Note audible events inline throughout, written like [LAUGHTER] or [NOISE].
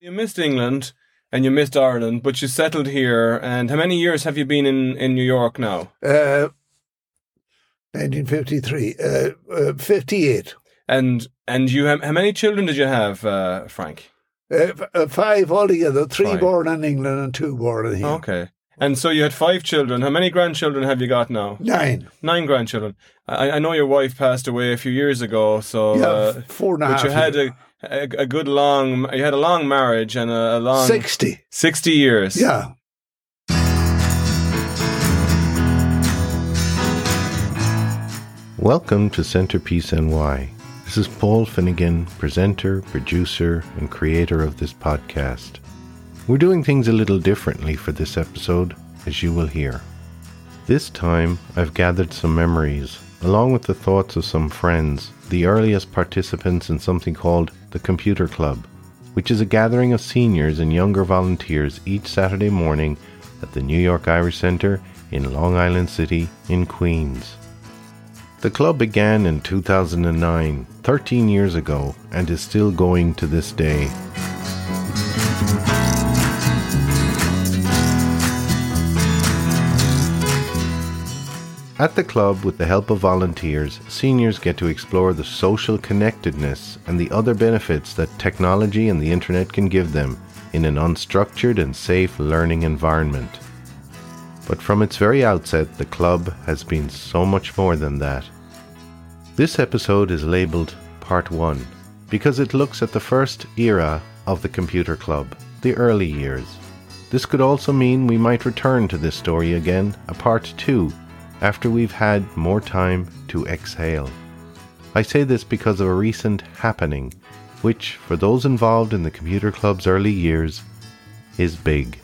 You missed England and you missed Ireland, but you settled here. And how many years have you been in, in New York now? Uh, 1953, uh, uh, 58. And and you have how many children did you have, uh, Frank? Uh, uh, five altogether, three Five. born in England and two born in here. Okay. And so you had five children. How many grandchildren have you got now? Nine. Nine grandchildren. I, I know your wife passed away a few years ago, so Yeah, four and but you had a, a a good long you had a long marriage and a, a long 60. 60 years. Yeah. Welcome to Centerpiece NY. This is Paul Finnegan, presenter, producer, and creator of this podcast. We're doing things a little differently for this episode, as you will hear. This time, I've gathered some memories, along with the thoughts of some friends, the earliest participants in something called the Computer Club, which is a gathering of seniors and younger volunteers each Saturday morning at the New York Irish Center in Long Island City in Queens. The club began in 2009, 13 years ago, and is still going to this day. At the club, with the help of volunteers, seniors get to explore the social connectedness and the other benefits that technology and the internet can give them in an unstructured and safe learning environment. But from its very outset, the club has been so much more than that. This episode is labeled Part 1 because it looks at the first era of the computer club, the early years. This could also mean we might return to this story again, a Part 2, after we've had more time to exhale. I say this because of a recent happening, which, for those involved in the computer club's early years, is big.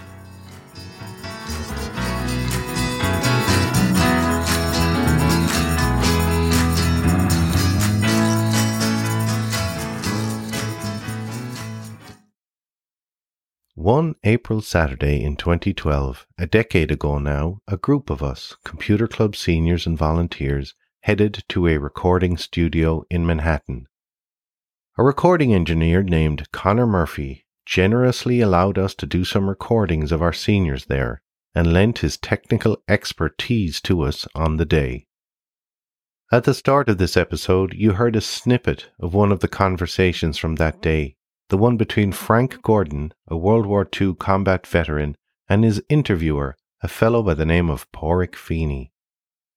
One April Saturday in 2012, a decade ago now, a group of us, Computer Club seniors and volunteers, headed to a recording studio in Manhattan. A recording engineer named Connor Murphy generously allowed us to do some recordings of our seniors there and lent his technical expertise to us on the day. At the start of this episode, you heard a snippet of one of the conversations from that day the one between Frank Gordon, a World War II combat veteran, and his interviewer, a fellow by the name of Porrick Feeney.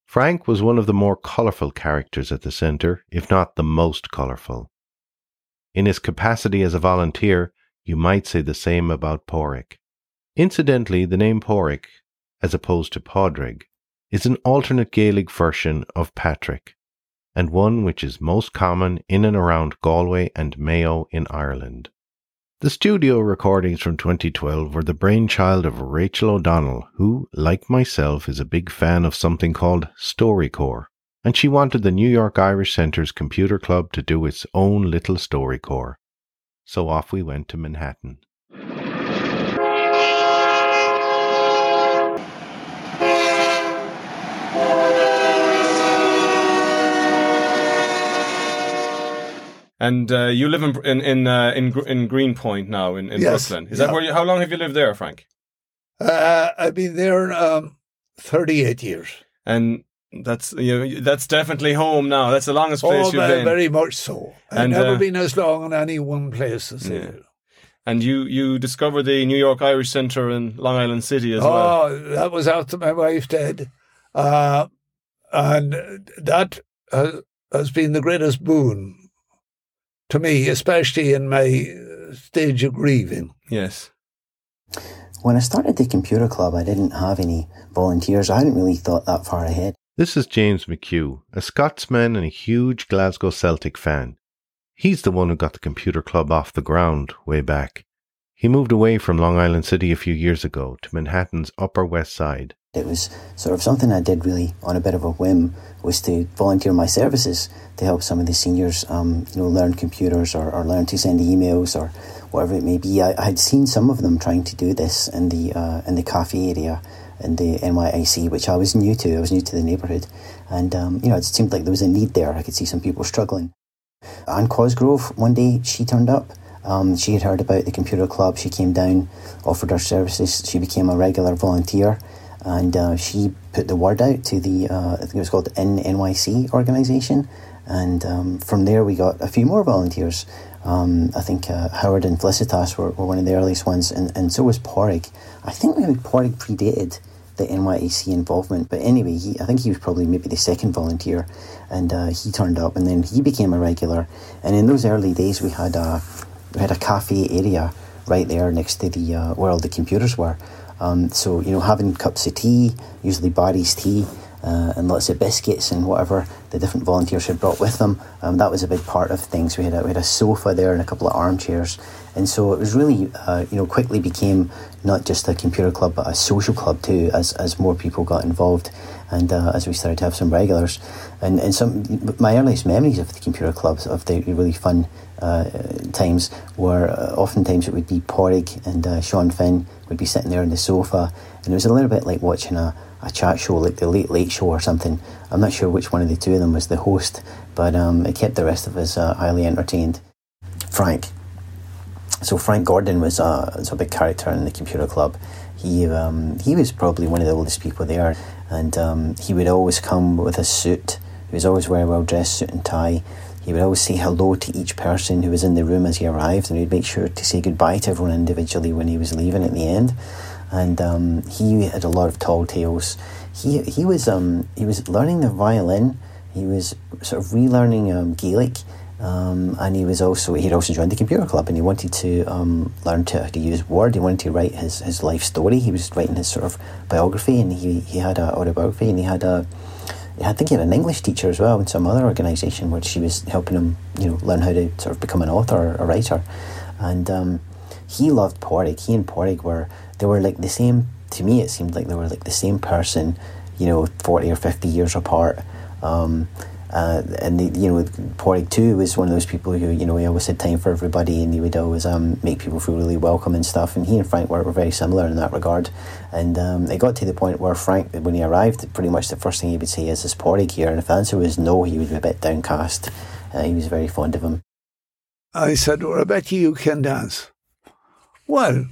Frank was one of the more colourful characters at the centre, if not the most colourful. In his capacity as a volunteer, you might say the same about Porrick. Incidentally, the name Porrick, as opposed to Padraig, is an alternate Gaelic version of Patrick and one which is most common in and around Galway and Mayo in Ireland. The studio recordings from 2012 were the brainchild of Rachel O'Donnell, who, like myself, is a big fan of something called StoryCorps, and she wanted the New York Irish Centre's computer club to do its own little StoryCorps. So off we went to Manhattan. And uh, you live in in in, uh, in in Greenpoint now in, in Yes, Brooklyn. Is yeah. that where you? How long have you lived there, Frank? Uh, I've been there um, 38 years. And that's you know, that's definitely home now. That's the longest place Oh, you've very, been. very much so. I've And, never uh, been as long in any one place as Yeah. here. And you you discovered the New York Irish Centre in Long Island City as well. Oh, that was after my wife died. Uh, and that uh, has been the greatest boon to me, especially in my uh, stage of grieving. Yes. When I started the computer club, I didn't have any volunteers. I hadn't really thought that far ahead. This is James McHugh, a Scotsman and a huge Glasgow Celtic fan. He's the one who got the computer club off the ground way back. He moved away from Long Island City a few years ago to Manhattan's Upper West Side. It was sort of something I did really on a bit of a whim was to volunteer my services to help some of the seniors, um, you know, learn computers or, or learn to send emails or whatever it may be. I, had seen some of them trying to do this in the uh, in the cafe area in the NYIC, which I was new to. I was new to the neighbourhood, and um, you know, it seemed like there was a need there. I could see some people struggling. Anne Cosgrove one day she turned up Um, she had heard about the computer club. She came down, offered her services. She became a regular volunteer, and uh, she put the word out to the uh, I think it was called INNYC organization, and um, from there we got a few more volunteers. Um, I think uh, Howard and Felicitas were, were one of the earliest ones, and, and so was Porrig. I think maybe Porrig predated the NYAC involvement. But anyway, he, I think he was probably maybe the second volunteer, and uh, he turned up, and then he became a regular. And in those early days, we had a we had a cafe area right there next to the uh, where all the computers were. Um, so you know, having cups of tea, usually Barry's tea, uh, and lots of biscuits and whatever the different volunteers had brought with them. Um, that was a big part of things. We had a, we had a sofa there and a couple of armchairs, and so it was really uh, you know quickly became not just a computer club but a social club too as as more people got involved, and uh, as we started to have some regulars, and and some my earliest memories of the computer clubs of the really fun. Uh, times were uh, oftentimes it would be Porrig and uh, Sean Finn would be sitting there on the sofa, and it was a little bit like watching a, a chat show like the Late Late Show or something. I'm not sure which one of the two of them was the host, but um, it kept the rest of us uh, highly entertained. Frank. So Frank Gordon was, uh, was a big character in the computer club. He um, he was probably one of the oldest people there, and um, he would always come with a suit. He was always very well dressed, suit and tie. He would always say hello to each person who was in the room as he arrived, and he'd make sure to say goodbye to everyone individually when he was leaving at the end. And um, he had a lot of tall tales. He he was um, he was learning the violin. He was sort of relearning um, Gaelic, um, and he was also he'd also joined the computer club, and he wanted to um, learn to, to use Word. He wanted to write his, his life story. He was writing his sort of biography, and he he had a autobiography, and he had a I think he had an English teacher as well in some other organisation where she was helping him, you know, learn how to sort of become an author or a writer. And um, he loved Porrig. He and Porrig were they were like the same. To me, it seemed like they were like the same person, you know, forty or fifty years apart. Um, uh, and the, you know, Porrig too was one of those people who you know he always had time for everybody, and he would always um, make people feel really welcome and stuff. And he and Frank were, were very similar in that regard. And um, it got to the point where Frank, when he arrived, pretty much the first thing he would say is, "Is Porrig here?" And if the answer was no, he would be a bit downcast. Uh, he was very fond of him. I said, "Well, I bet you can dance." Well,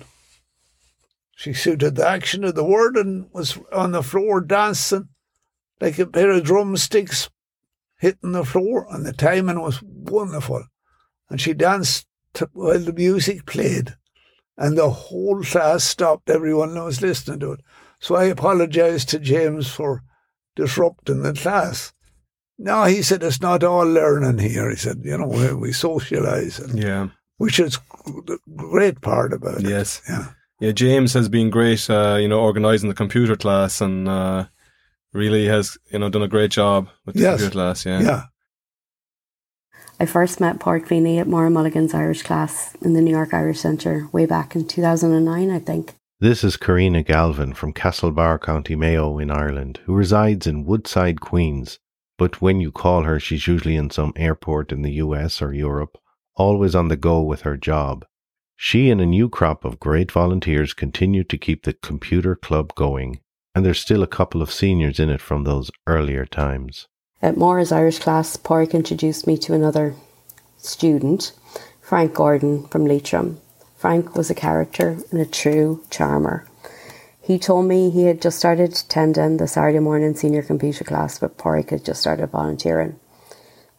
she suited the action of the word and was on the floor dancing like a pair of drumsticks hitting the floor, and the timing was wonderful. And she danced while the music played, and the whole class stopped. Everyone was listening to it. So I apologized to James for disrupting the class. No, he said it's not all learning here. He said, you know, we, we socialize, and, Yeah. Which is the great part about it. Yes. Yeah. Yeah, James has been great, uh, you know, organising the computer class and uh, really has, you know, done a great job with the Yes. computer class. Yeah. Yeah. I first met Pork Feeney at Maura Mulligan's Irish class in the New York Irish Centre way back in 2009, I think. This is Karina Galvin from Castlebar, County Mayo in Ireland, who resides in Woodside, Queens. But when you call her, she's usually in some airport in the US or Europe, always on the go with her job. She and a new crop of great volunteers continue to keep the computer club going, and there's still a couple of seniors in it from those earlier times. At Maura's Irish class, Pork introduced me to another student, Frank Gordon from Leitrim. Frank was a character and a true charmer. He told me he had just started attending the Saturday morning senior computer class, but Porrick had just started volunteering.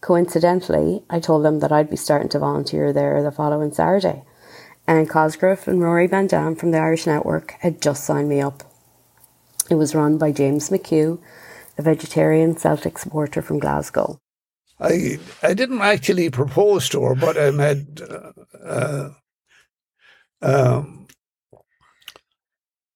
Coincidentally, I told them that I'd be starting to volunteer there the following Saturday, Anne Cosgrove and Rory Van Dam from the Irish Network had just signed me up. It was run by James McHugh, a vegetarian Celtic supporter from Glasgow. I I didn't actually propose to her, but I had uh, uh, um,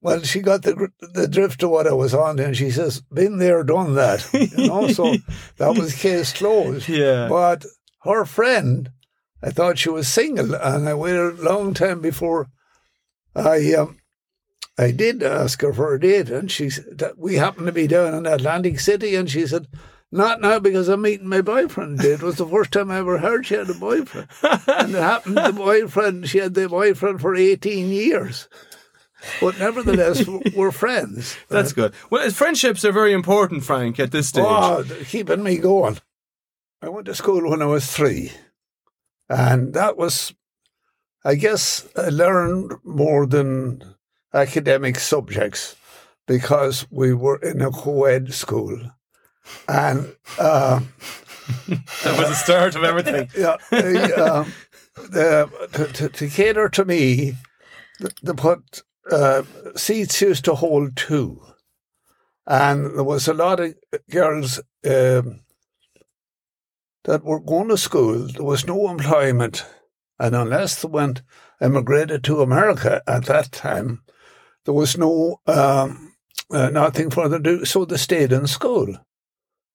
well, she got the the drift of what I was on, and she says, "Been there, done that." You know, so that was [LAUGHS] case closed. Yeah. But her friend, I thought she was single, and I waited a long time before I um, I did ask her for a date, and she said we happened to be down in Atlantic City, and she said, "Not now because I'm meeting my boyfriend." It was the first time I ever heard she had a boyfriend, and it happened. The [LAUGHS] boyfriend she had the boyfriend for eighteen years, but nevertheless [LAUGHS] we're friends. That's good. Well, friendships are very important, Frank, at this stage. Oh, keeping me going. I went to school when I was three, and that was I guess I learned more than academic subjects because we were in a co-ed school, and uh, [LAUGHS] that was the start of everything. [LAUGHS] yeah, the, to, to, to, cater to me, the, the put uh, seats used to hold two, and there was a lot of girls um, that were going to school. There was no employment, and unless they went emigrated to America at that time, there was no um, uh, nothing for them to do. So they stayed in school,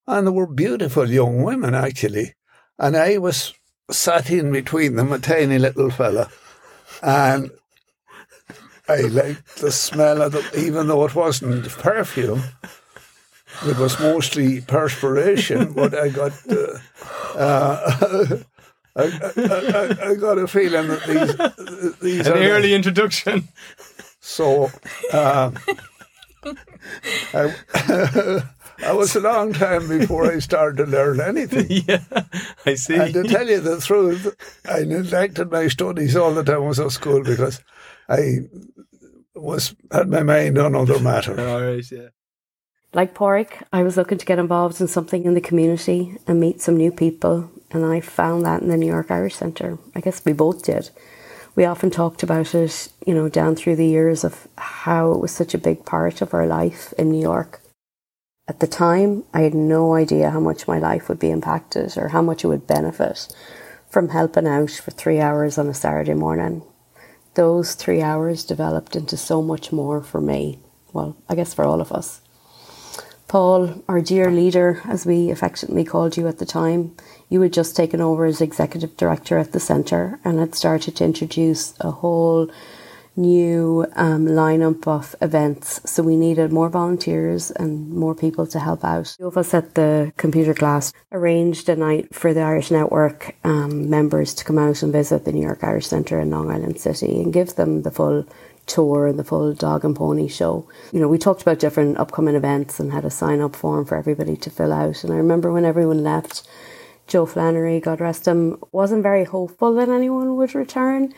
and they were beautiful young women actually, and I was sat in between them, a tiny little fella, and I liked the smell of them, even though it wasn't perfume. It was mostly perspiration, but I got uh, uh, [LAUGHS] I, I, I, got a feeling that these these an early the, introduction. So uh, I, [LAUGHS] I was a long time before I started to learn anything. [LAUGHS] Yeah, I see. And to tell you the truth, I neglected my studies all the time I was at school because I was had my mind on other matters. All right, yeah. Like Porrick, I was looking to get involved in something in the community and meet some new people, and I found that in the New York Irish Centre. I guess we both did. We often talked about it, you know, down through the years of how it was such a big part of our life in New York. At the time, I had no idea how much my life would be impacted or how much it would benefit from helping out for three hours on a Saturday morning. Those three hours developed into so much more for me. Well, I guess for all of us. Paul, our dear leader, as we affectionately called you at the time, you had just taken over as executive director at the centre and had started to introduce a whole new um, lineup of events. So we needed more volunteers and more people to help out. Two of us at the computer class arranged a night for the Irish Network um, members to come out and visit the New York Irish Centre in Long Island City and give them the full tour and the full dog and pony show. You know, we talked about different upcoming events and had a sign up form for everybody to fill out. And I remember when everyone left, Joe Flannery, God rest him, wasn't very hopeful that anyone would return,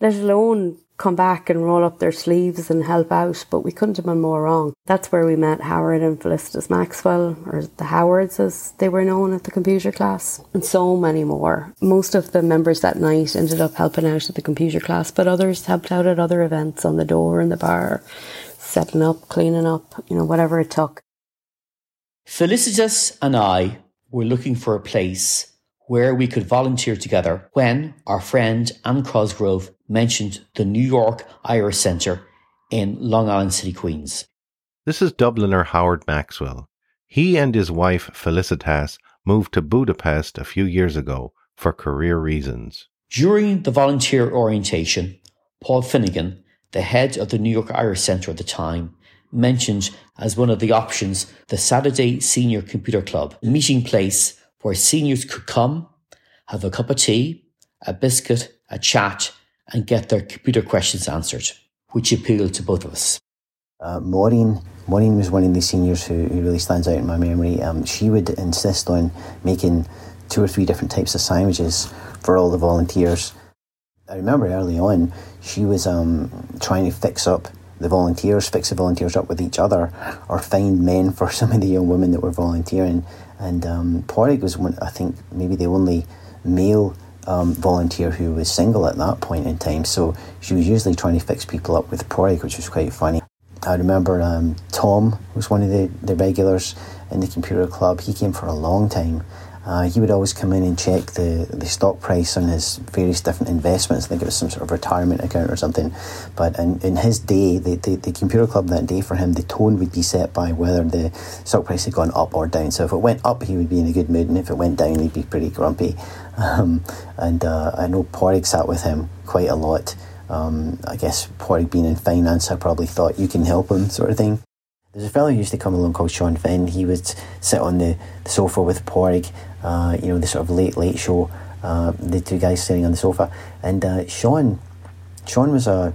let alone come back and roll up their sleeves and help out, but we couldn't have been more wrong. That's where we met Howard and Felicitas Maxwell, or the Howards as they were known at the computer class, and so many more. Most of the members that night ended up helping out at the computer class, but others helped out at other events on the door and the bar, setting up, cleaning up, you know, whatever it took. Felicitas and I were looking for a place where we could volunteer together when our friend Anne Cosgrove mentioned the New York Irish Centre in Long Island City, Queens. This is Dubliner Howard Maxwell. He and his wife Felicitas moved to Budapest a few years ago for career reasons. During the volunteer orientation, Paul Finnegan, the head of the New York Irish Centre at the time, mentioned as one of the options the Saturday Senior Computer Club, a meeting place where seniors could come, have a cup of tea, a biscuit, a chat, and get their computer questions answered, which appealed to both of us. Uh, Maureen, Maureen was one of the seniors who, who really stands out in my memory. Um, she would insist on making two or three different types of sandwiches for all the volunteers. I remember early on, she was um, trying to fix up the volunteers, fix the volunteers up with each other, or find men for [LAUGHS] some of the young women that were volunteering. And um, Porrick was one, I think, maybe the only male um, volunteer who was single at that point in time. So she was usually trying to fix people up with Porrick, which was quite funny. I remember um, Tom was one of the, the regulars in the computer club. He came for a long time uh, he would always come in and check the, the stock price on his various different investments. I think it was some sort of retirement account or something. But in, in his day, the, the, the computer club that day for him, the tone would be set by whether the stock price had gone up or down. So if it went up, he would be in a good mood, and if it went down, he'd be pretty grumpy. [LAUGHS] Um, and uh, I know Porrick sat with him quite a lot. Um, I guess Porrick being in finance, I probably thought you can help him, sort of thing. There's a fellow who used to come along called Sean Finn. He would sit on the, sofa with Porrick, uh, you know, the sort of late, late show, uh, the two guys sitting on the sofa. And uh, Sean, Sean was a,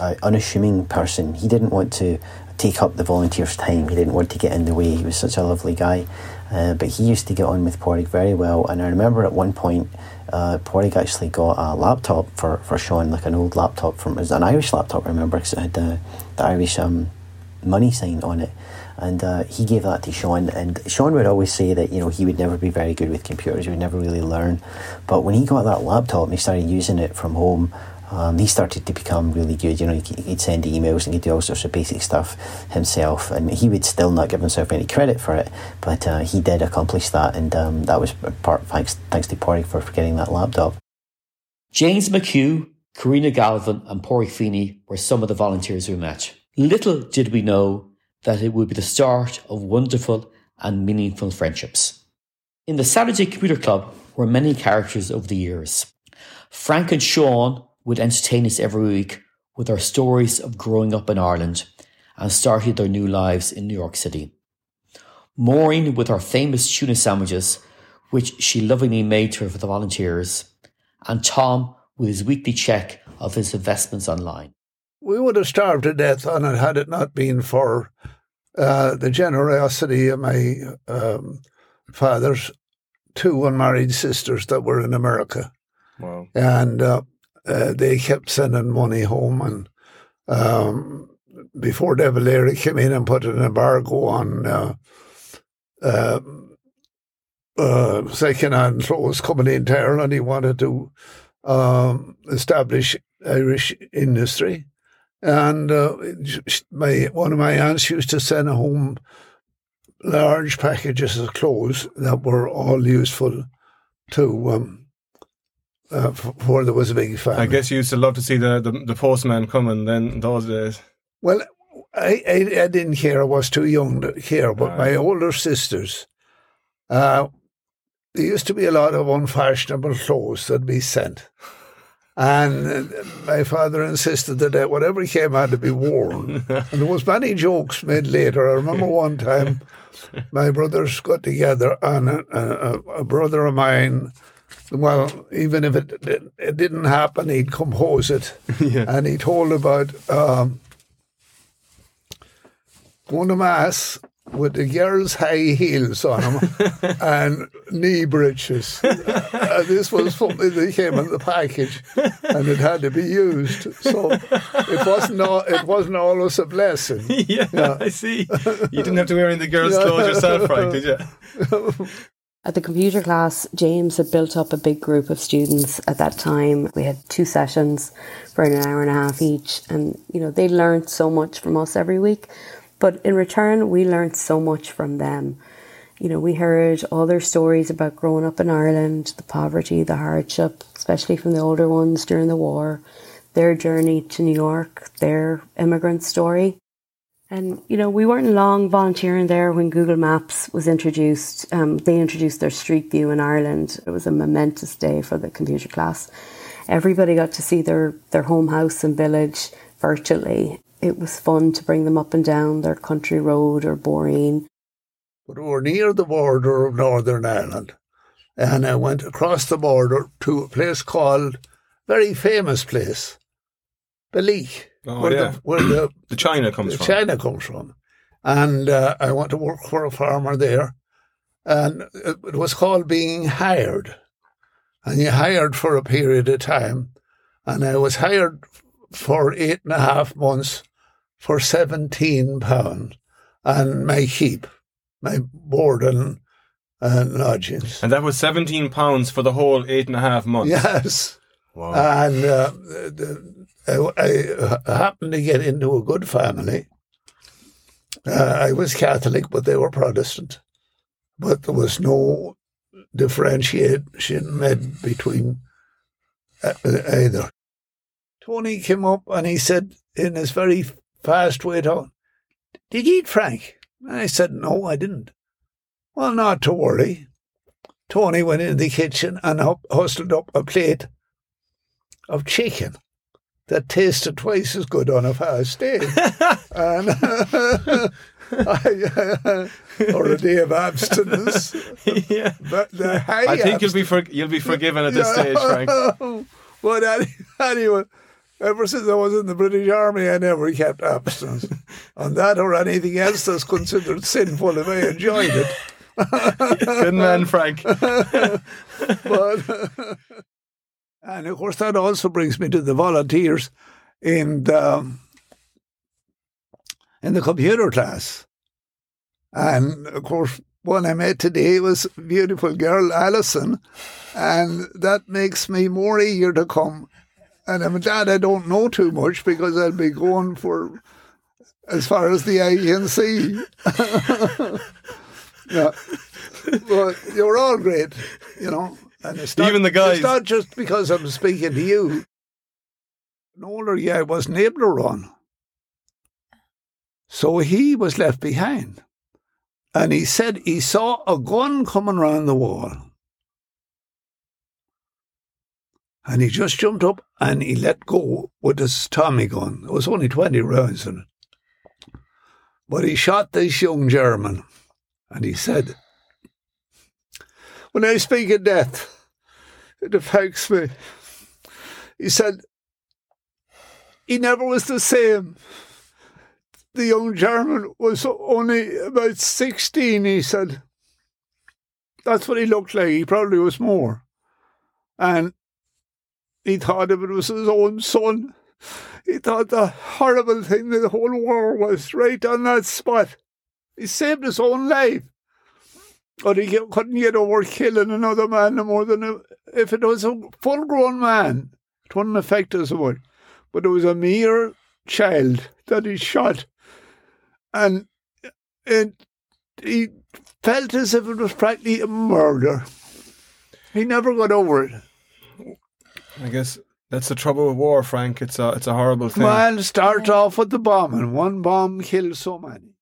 a unassuming person. He didn't want to take up the volunteers' time. He didn't want to get in the way. He was such a lovely guy. Uh, but he used to get on with Porrig very well. And I remember at one point, uh, Porrig actually got a laptop for, for Sean, like an old laptop from, it was an Irish laptop, I remember, because it had the, the Irish um, money sign on it. And uh, he gave that to Sean. And Sean would always say that, you know, he would never be very good with computers, he would never really learn. But when he got that laptop and he started using it from home, um, he started to become really good. You know, he'd send emails and he'd do all sorts of basic stuff himself, and he would still not give himself any credit for it. But uh, he did accomplish that, and um, that was part thanks thanks to Porrig for, for getting that laptop. James McHugh, Karina Galvin, and Porrig Feeney were some of the volunteers we met. Little did we know that it would be the start of wonderful and meaningful friendships. In the Saturday Computer Club were many characters over the years. Frank and Sean would entertain us every week with their stories of growing up in Ireland and starting their new lives in New York City. Maureen with her famous tuna sandwiches, which she lovingly made for the volunteers, and Tom with his weekly check of his investments online. We would have starved to death on it had it not been for uh, the generosity of my um, father's two unmarried sisters that were in America. Wow. And uh, uh, they kept sending money home. And um, before De Valera came in and put an embargo on uh, uh, uh, second-hand clothes coming into Ireland, he wanted to um, establish Irish industry. And uh, my one of my aunts used to send home large packages of clothes that were all useful to um, uh, before there was a big family. I guess you used to love to see the, the, the postman coming then those days. Well, I, I, I, didn't care. I was too young to care. But my older sisters, uh, there used to be a lot of unfashionable clothes that'd be sent. And my father insisted that whatever came had to be worn. [LAUGHS] and there was many jokes made later. I remember one time my brothers got together and a, a, a brother of mine well, even if it, it, it didn't happen, he'd compose it. [LAUGHS] yeah. And he told about um, going to mass with the girls' high heels on them [LAUGHS] and knee breeches. uh, this was something that came in the package, and it had to be used. So it wasn't all, it wasn't always a blessing. [LAUGHS] Yeah, yeah. I see. You didn't have to wear any of the girls' clothes yourself, Frank, did you? [LAUGHS] At the computer class, James had built up a big group of students at that time. We had two sessions for an hour and a half each, and you know, they learned so much from us every week. But in return, we learned so much from them. You know, we heard all their stories about growing up in Ireland, the poverty, the hardship, especially from the older ones during the war, their journey to New York, their immigrant story. And, you know, we weren't long volunteering there when Google Maps was introduced. Um, they introduced their Street View in Ireland. It was a momentous day for the computer class. Everybody got to see their, their home house and village virtually. It was fun to bring them up and down their country road or Boreen. But we were near the border of Northern Ireland. And I went across the border to a place called, very famous place, Belleek. Oh, where, yeah. the, where the, [CLEARS THROAT] the China comes the from. China comes from. And uh, I went to work for a farmer there, and it, it was called being hired. And you hired for a period of time, and I was hired for eight and a half months for seventeen pounds, and my keep, my board and and lodgings. And that was seventeen pounds for the whole eight and a half months. Yes. Wow. And uh, the, I, I, happened to get into a good family. Uh, I was Catholic, but they were Protestant. But there was no differentiation made between uh, either. Tony came up and he said, in his very fast way down, Did you eat Frank? And I said, No, I didn't. Well, not to worry. Tony went into the kitchen and hustled up a plate of chicken that tasted twice as good on a fast day. [LAUGHS] and, [LAUGHS] I, uh, or a day of abstinence. yeah. But the high I think you'll be for, you'll be forgiven at this [LAUGHS] stage, Frank. but any- anyway, Ever since I was in the British Army, I never kept abstinence. [LAUGHS] on that or anything else that's considered sinful if I enjoyed it. [LAUGHS] Good man, Frank. [LAUGHS] but, and of course, that also brings me to the volunteers in the, um, in the computer class. And of course, one I met today was a beautiful girl, Alison, and that makes me more eager to come. And I'm glad I don't know too much because I'll be going for as far as the eye can see. yeah. But you're all great, you know. And it's not, Even the guys. It's not just because I'm speaking to you. An older guy wasn't able to run. So he was left behind. And he said he saw a gun coming round the wall. And he just jumped up and he let go with his Tommy gun. It was only 20 rounds in it. But he shot this young German. And he said, When I speak of death, it affects me. He said, He never was the same the young German was only about 16, he said. That's what he looked like. He probably was more. And he thought if it was his own son, he thought the horrible thing that the whole war was right on that spot. He saved his own life. But he couldn't get over killing another man no more than a, if it was a full grown man. It wouldn't affect us much. But it was a mere child that he shot and it, he felt as if it was practically a murder. He never got over it. I guess that's the trouble with war, Frank. It's a it's a horrible thing. Man start off with the bomb, and one bomb kills so many.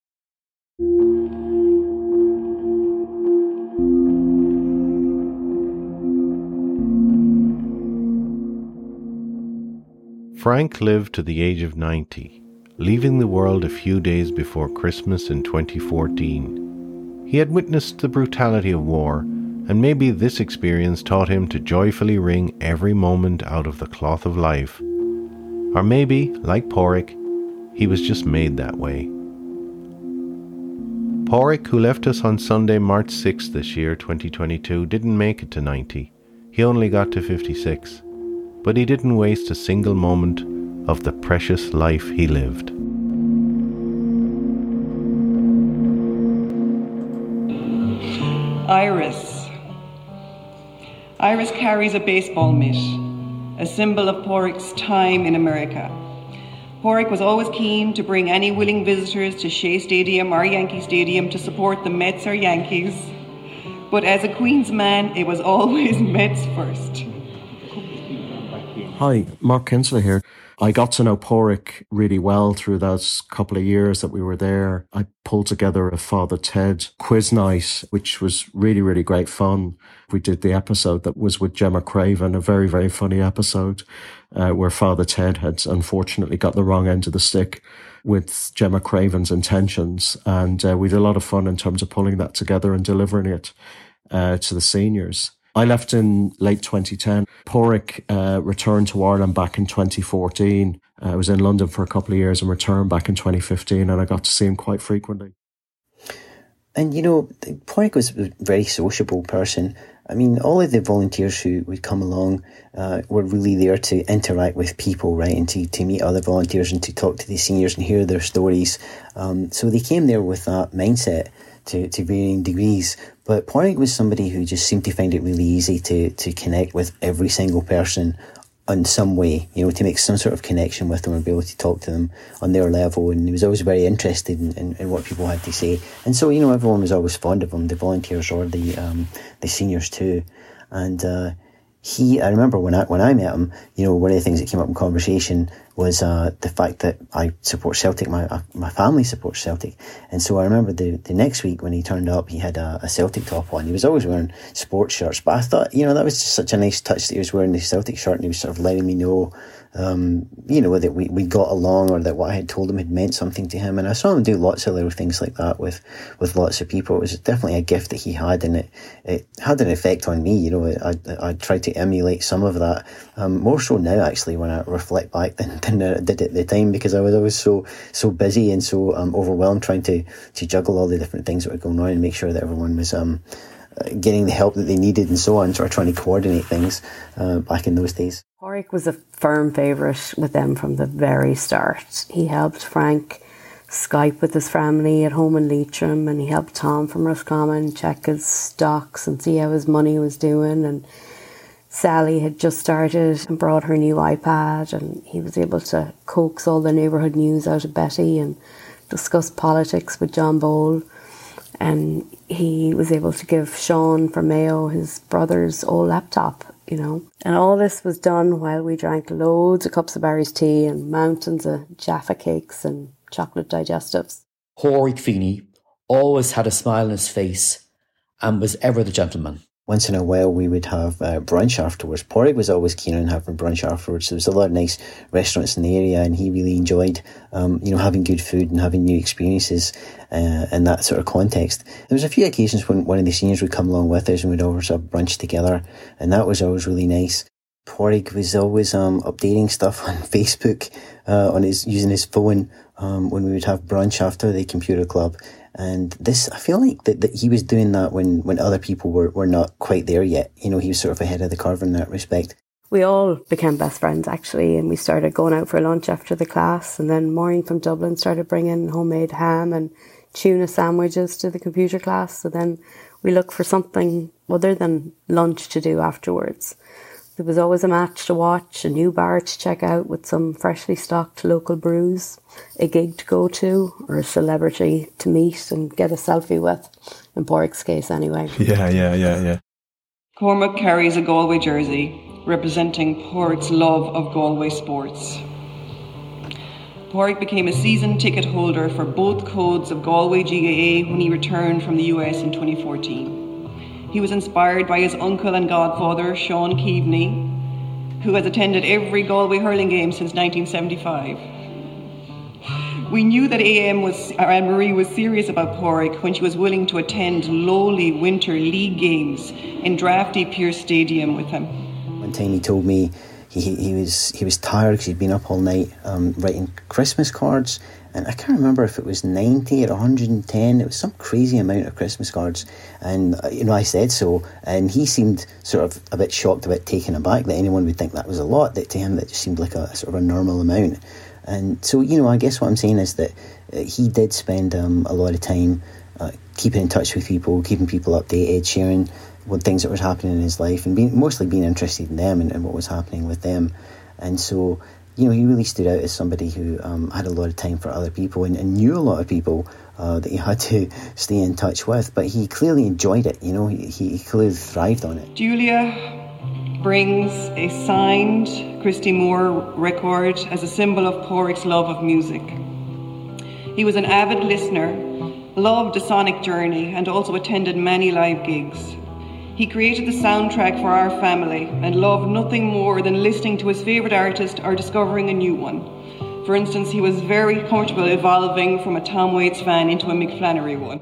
Frank lived to the age of 90 leaving the world a few days before Christmas in 2014. He had witnessed the brutality of war, and maybe this experience taught him to joyfully wring every moment out of the cloth of life. Or maybe, like Porrick, he was just made that way. Porrick, who left us on Sunday, March 6th this year, 2022, didn't make it to 90. He only got to 56. But he didn't waste a single moment of the precious life he lived. Iris. Iris carries a baseball mitt, a symbol of Porrick's time in America. Porrick was always keen to bring any willing visitors to Shea Stadium or Yankee Stadium to support the Mets or Yankees. But as a Queen's man, it was always [LAUGHS] Mets first. Hi, Mark Kinsler here. I got to know Porrick really well through those couple of years that we were there. I pulled together a Father Ted quiz night, which was really, really great fun. We did the episode that was with Gemma Craven, a very, very funny episode uh, where Father Ted had unfortunately got the wrong end of the stick with Gemma Craven's intentions. And uh, we did a lot of fun in terms of pulling that together and delivering it uh, to the seniors. I left in late 2010. Porrick uh, returned to Ireland back in 2014. Uh, I was in London for a couple of years and returned back in 2015, and I got to see him quite frequently. And you know, Porrick was a very sociable person. I mean, all of the volunteers who would come along uh, were really there to interact with people, right, and to, to meet other volunteers and to talk to the seniors and hear their stories. Um, so they came there with that mindset to, to varying degrees. But Porrick was somebody who just seemed to find it really easy to, to connect with every single person in some way, you know, to make some sort of connection with them and be able to talk to them on their level. And he was always very interested in, in, in what people had to say. And so, you know, everyone was always fond of him, the volunteers or the um, the seniors too. And uh, he, I remember when I when I met him, you know, one of the things that came up in conversation was uh, the fact that I support Celtic. My uh, my family supports Celtic, and so I remember the, the next week when he turned up, he had a, a, Celtic top on. He was always wearing sports shirts, but I thought, you know, that was just such a nice touch that he was wearing the Celtic shirt, and he was sort of letting me know um, you know, that we, we got along or that what I had told him had meant something to him. And I saw him do lots of little things like that with, with lots of people. It was definitely a gift that he had and it, it had an effect on me. You know, I, I, tried to emulate some of that, um, more so now actually when I reflect back than, [LAUGHS] than I did at the time because I was always so, so busy and so, um, overwhelmed trying to, to juggle all the different things that were going on and make sure that everyone was, um, getting the help that they needed and so on, of trying to coordinate things uh, back in those days. Porrick was a firm favourite with them from the very start. He helped Frank Skype with his family at home in Leitrim and he helped Tom from Roscommon check his stocks and see how his money was doing. And Sally had just started and brought her new iPad and he was able to coax all the neighbourhood news out of Betty and discuss politics with John Bowl and he was able to give Sean from Mayo his brother's old laptop, you know. And all this was done while we drank loads of cups of Barry's tea and mountains of Jaffa cakes and chocolate digestives. Pádraig Feeney always had a smile on his face and was ever the gentleman once in a while we would have uh, brunch afterwards. Pádraig was always keen on having brunch afterwards. There was a lot of nice restaurants in the area, and he really enjoyed, um, you know, having good food and having new experiences uh, in that sort of context. There was a few occasions when one of the seniors would come along with us and we'd always have brunch together, and that was always really nice. Pádraig was always um, updating stuff on [LAUGHS] Facebook, uh, on his using his phone um, when we would have brunch after the computer club. And this, I feel like that, that he was doing that when, when other people were, were not quite there yet. You know, he was sort of ahead of the curve in that respect. We all became best friends actually, and we started going out for lunch after the class. And then Maureen from Dublin started bringing homemade ham and tuna sandwiches to the computer class. So then we looked for something other than lunch to do afterwards. There was always a match to watch, a new bar to check out with some freshly stocked local brews, a gig to go to, or a celebrity to meet and get a selfie with, in Pádraig's case anyway. [LAUGHS] Yeah, yeah, yeah, yeah. Cormac carries a Galway jersey representing Pádraig's love of Galway sports. Pádraig became a season ticket holder for both codes of Galway GAA when he returned from the US in 2014. He was inspired by his uncle and godfather, Sean Keaveney, who has attended every Galway hurling game since 1975. We knew that AM was, Anne Marie was serious about Pádraig when she was willing to attend lowly winter league games in drafty Pearse Stadium with him. One time he told me he, he was he was tired because he'd been up all night um, writing Christmas cards and I can't remember if it was 90 or 110. It was some crazy amount of Christmas cards. And, uh, you know, I said so. And he seemed sort of a bit shocked, a bit taken aback that anyone would think that was a lot. That to him, that just seemed like a sort of a normal amount. And so, you know, I guess what I'm saying is that uh, he did spend um, a lot of time uh, keeping in touch with people, keeping people updated, sharing what things that was happening in his life, and being mostly being interested in them and, and what was happening with them. And so, you know, he really stood out as somebody who um, had a lot of time for other people and, and knew a lot of people uh, that he [LAUGHS] had to stay in touch with. But he clearly enjoyed it. You know, he, he clearly thrived on it. Julia brings a signed Christy Moore record as a symbol of Pádraig's love of music. He was an avid listener, loved the sonic journey, and also attended many live gigs. He created the soundtrack for our family and loved nothing more than listening to his favourite artist or discovering a new one. For instance, he was very comfortable evolving from a Tom Waits fan into a Mick Flannery one.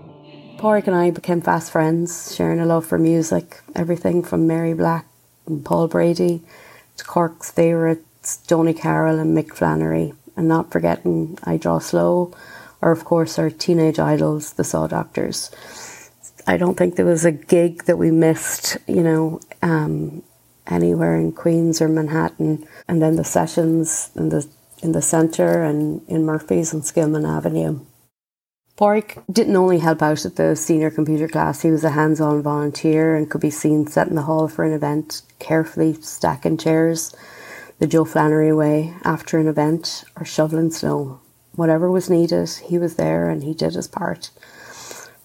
Pádraig and I became fast friends, sharing a love for music, everything from Mary Black and Paul Brady to Cork's favourites, Joni Carroll and Mick Flannery, and not forgetting I Draw Slow, or of course our teenage idols, the Saw Doctors. I don't think there was a gig that we missed, you know, um, anywhere in Queens or Manhattan. And then the sessions in the in the centre and in Murphy's and Skillman Avenue. Pádraig didn't only help out at the senior computer class, he was a hands on volunteer and could be seen setting the hall for an event, carefully stacking chairs the Joe Flannery way after an event or shoveling snow. Whatever was needed, he was there and he did his part.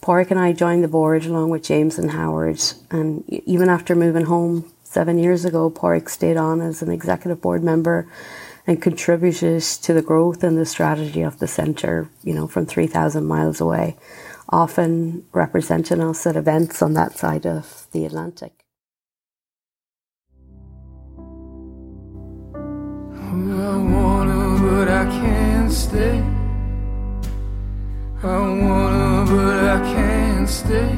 Pádraig and I joined the board along with James and Howard, and even after moving home seven years ago, Pádraig stayed on as an executive board member and contributed to the growth and the strategy of the centre, you know, from 3,000 miles away, often representing us at events on that side of the Atlantic. I wanna, but I can't stay. I wanna, but I can't stay.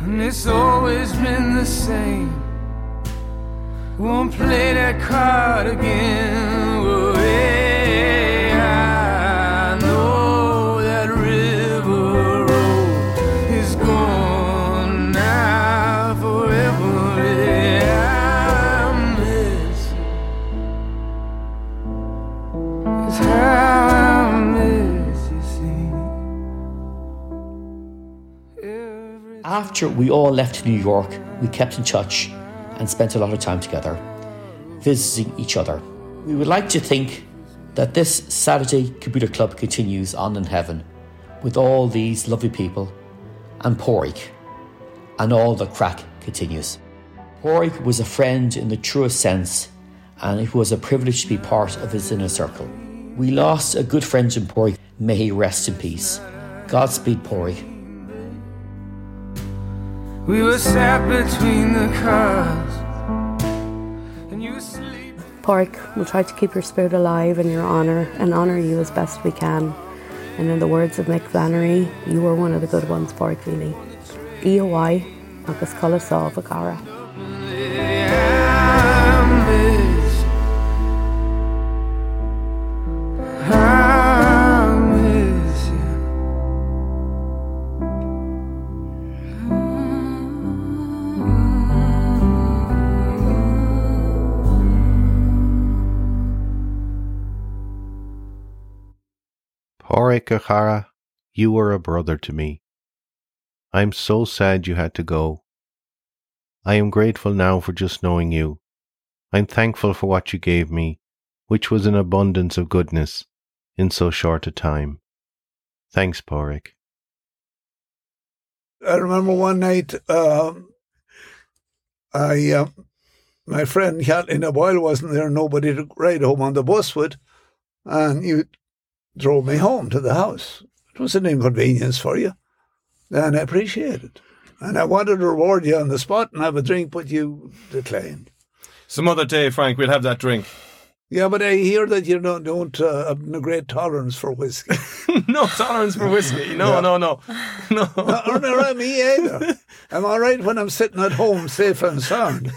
And it's always been the same. Won't play that card again. After we all left New York, we kept in touch and spent a lot of time together, visiting each other. We would like to think that this Saturday Computer Club continues on in heaven with all these lovely people and Porrick, and all the crack continues. Porrick was a friend in the truest sense, and it was a privilege to be part of his inner circle. We lost a good friend in Porrick. May he rest in peace. Godspeed, Porrick. We were sat between the cars, and sleeping. We'll try to keep your spirit alive in your honour and honour you as best we can. And in the words of Mick Flannery, you were one of the good ones, Pork really. EOI, agus colla sá a Porrick O'Hara, you were a brother to me. I am so sad you had to go. I am grateful now for just knowing you. I'm thankful for what you gave me, which was an abundance of goodness in so short a time. Thanks, Porrick. I remember one night, um, I, uh, my friend Catlin Boyle wasn't there, nobody to ride home on the bus with, and you drove me home to the house. It was an inconvenience for you, and I appreciate it. And I wanted to reward you on the spot and have a drink, but you declined. Some other day, Frank, we'll have that drink. Yeah, but I hear that you don't, don't uh, have a great tolerance for whiskey. [LAUGHS] no tolerance for whiskey. No, no, no, no. no, no, not me either. [LAUGHS] I'm all right when I'm sitting at home, safe and sound.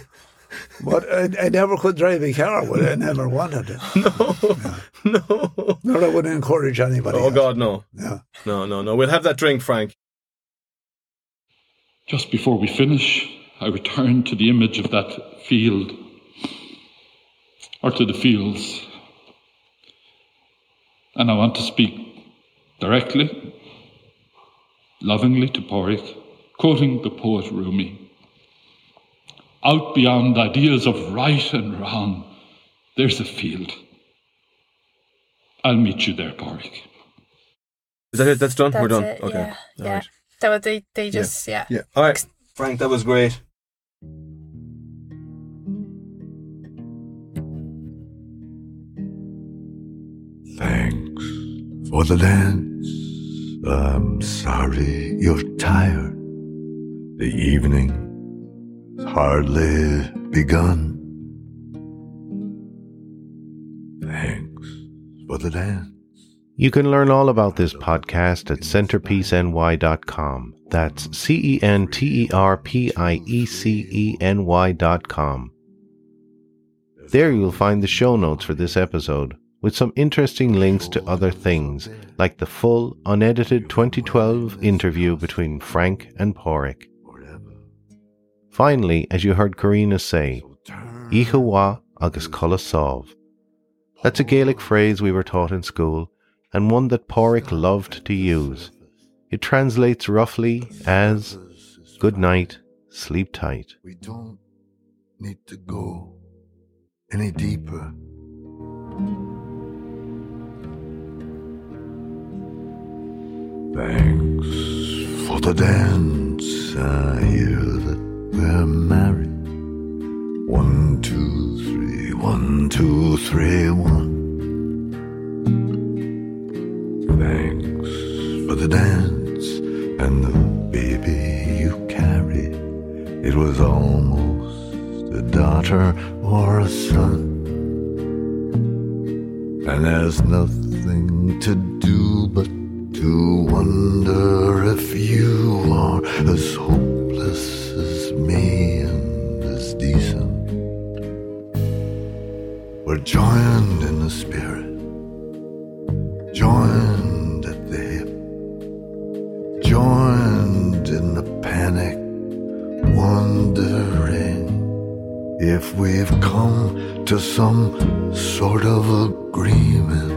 But I, I never could drive a car with. I never wanted it. [LAUGHS] No, no. Nor I wouldn't encourage anybody. Oh else. God, no, Yeah. no, no, no. We'll have that drink, Frank. Just before we finish, I return to the image of that field, or to the fields. And I want to speak directly, lovingly to Porrick, quoting the poet Rumi. Out beyond ideas of right and wrong, there's a field. I'll meet you there, Porrick. Is that it? That's done. We're done. it, okay. yeah, All yeah. right. That was they, they just, yeah. Yeah. All right, Frank. That was great. Thanks for the dance. I'm sorry you're tired. The evening's hardly begun. Thanks for the dance. You can learn all about this podcast at centerpieceny.com. That's C E N T E R P I E C E N Y.com. There you'll find the show notes for this episode, with some interesting links to other things, like the full, unedited 2012 interview between Frank and Porrick. Finally, as you heard Karina say, Oíche mhaith agus codladh sámh. That's a Gaelic phrase we were taught in school, and one that Porrick loved to use. It translates roughly as Good night, sleep tight. We don't need to go any deeper. Thanks for the dance. I hear we're married. One, two, three, one, two, three, one. Thanks for the dance and the baby you carried. It was almost a daughter or a son. And there's nothing to do but to wonder if you are as hopeless joined in the spirit, joined at the hip, joined in the panic, wondering if we've come to some sort of agreement.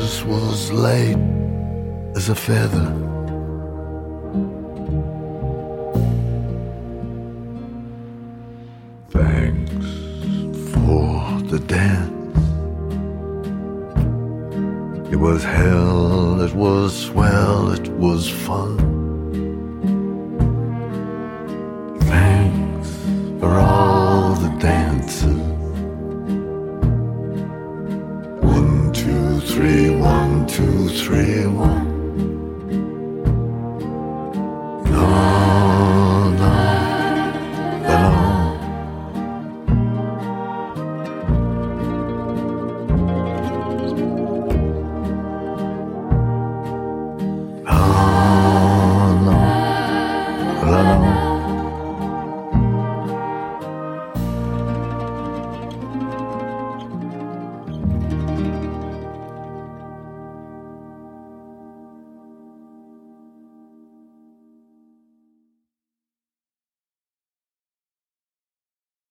Crisis was late as a feather. Thanks for the dance. It was hell, it was swell, it was fun.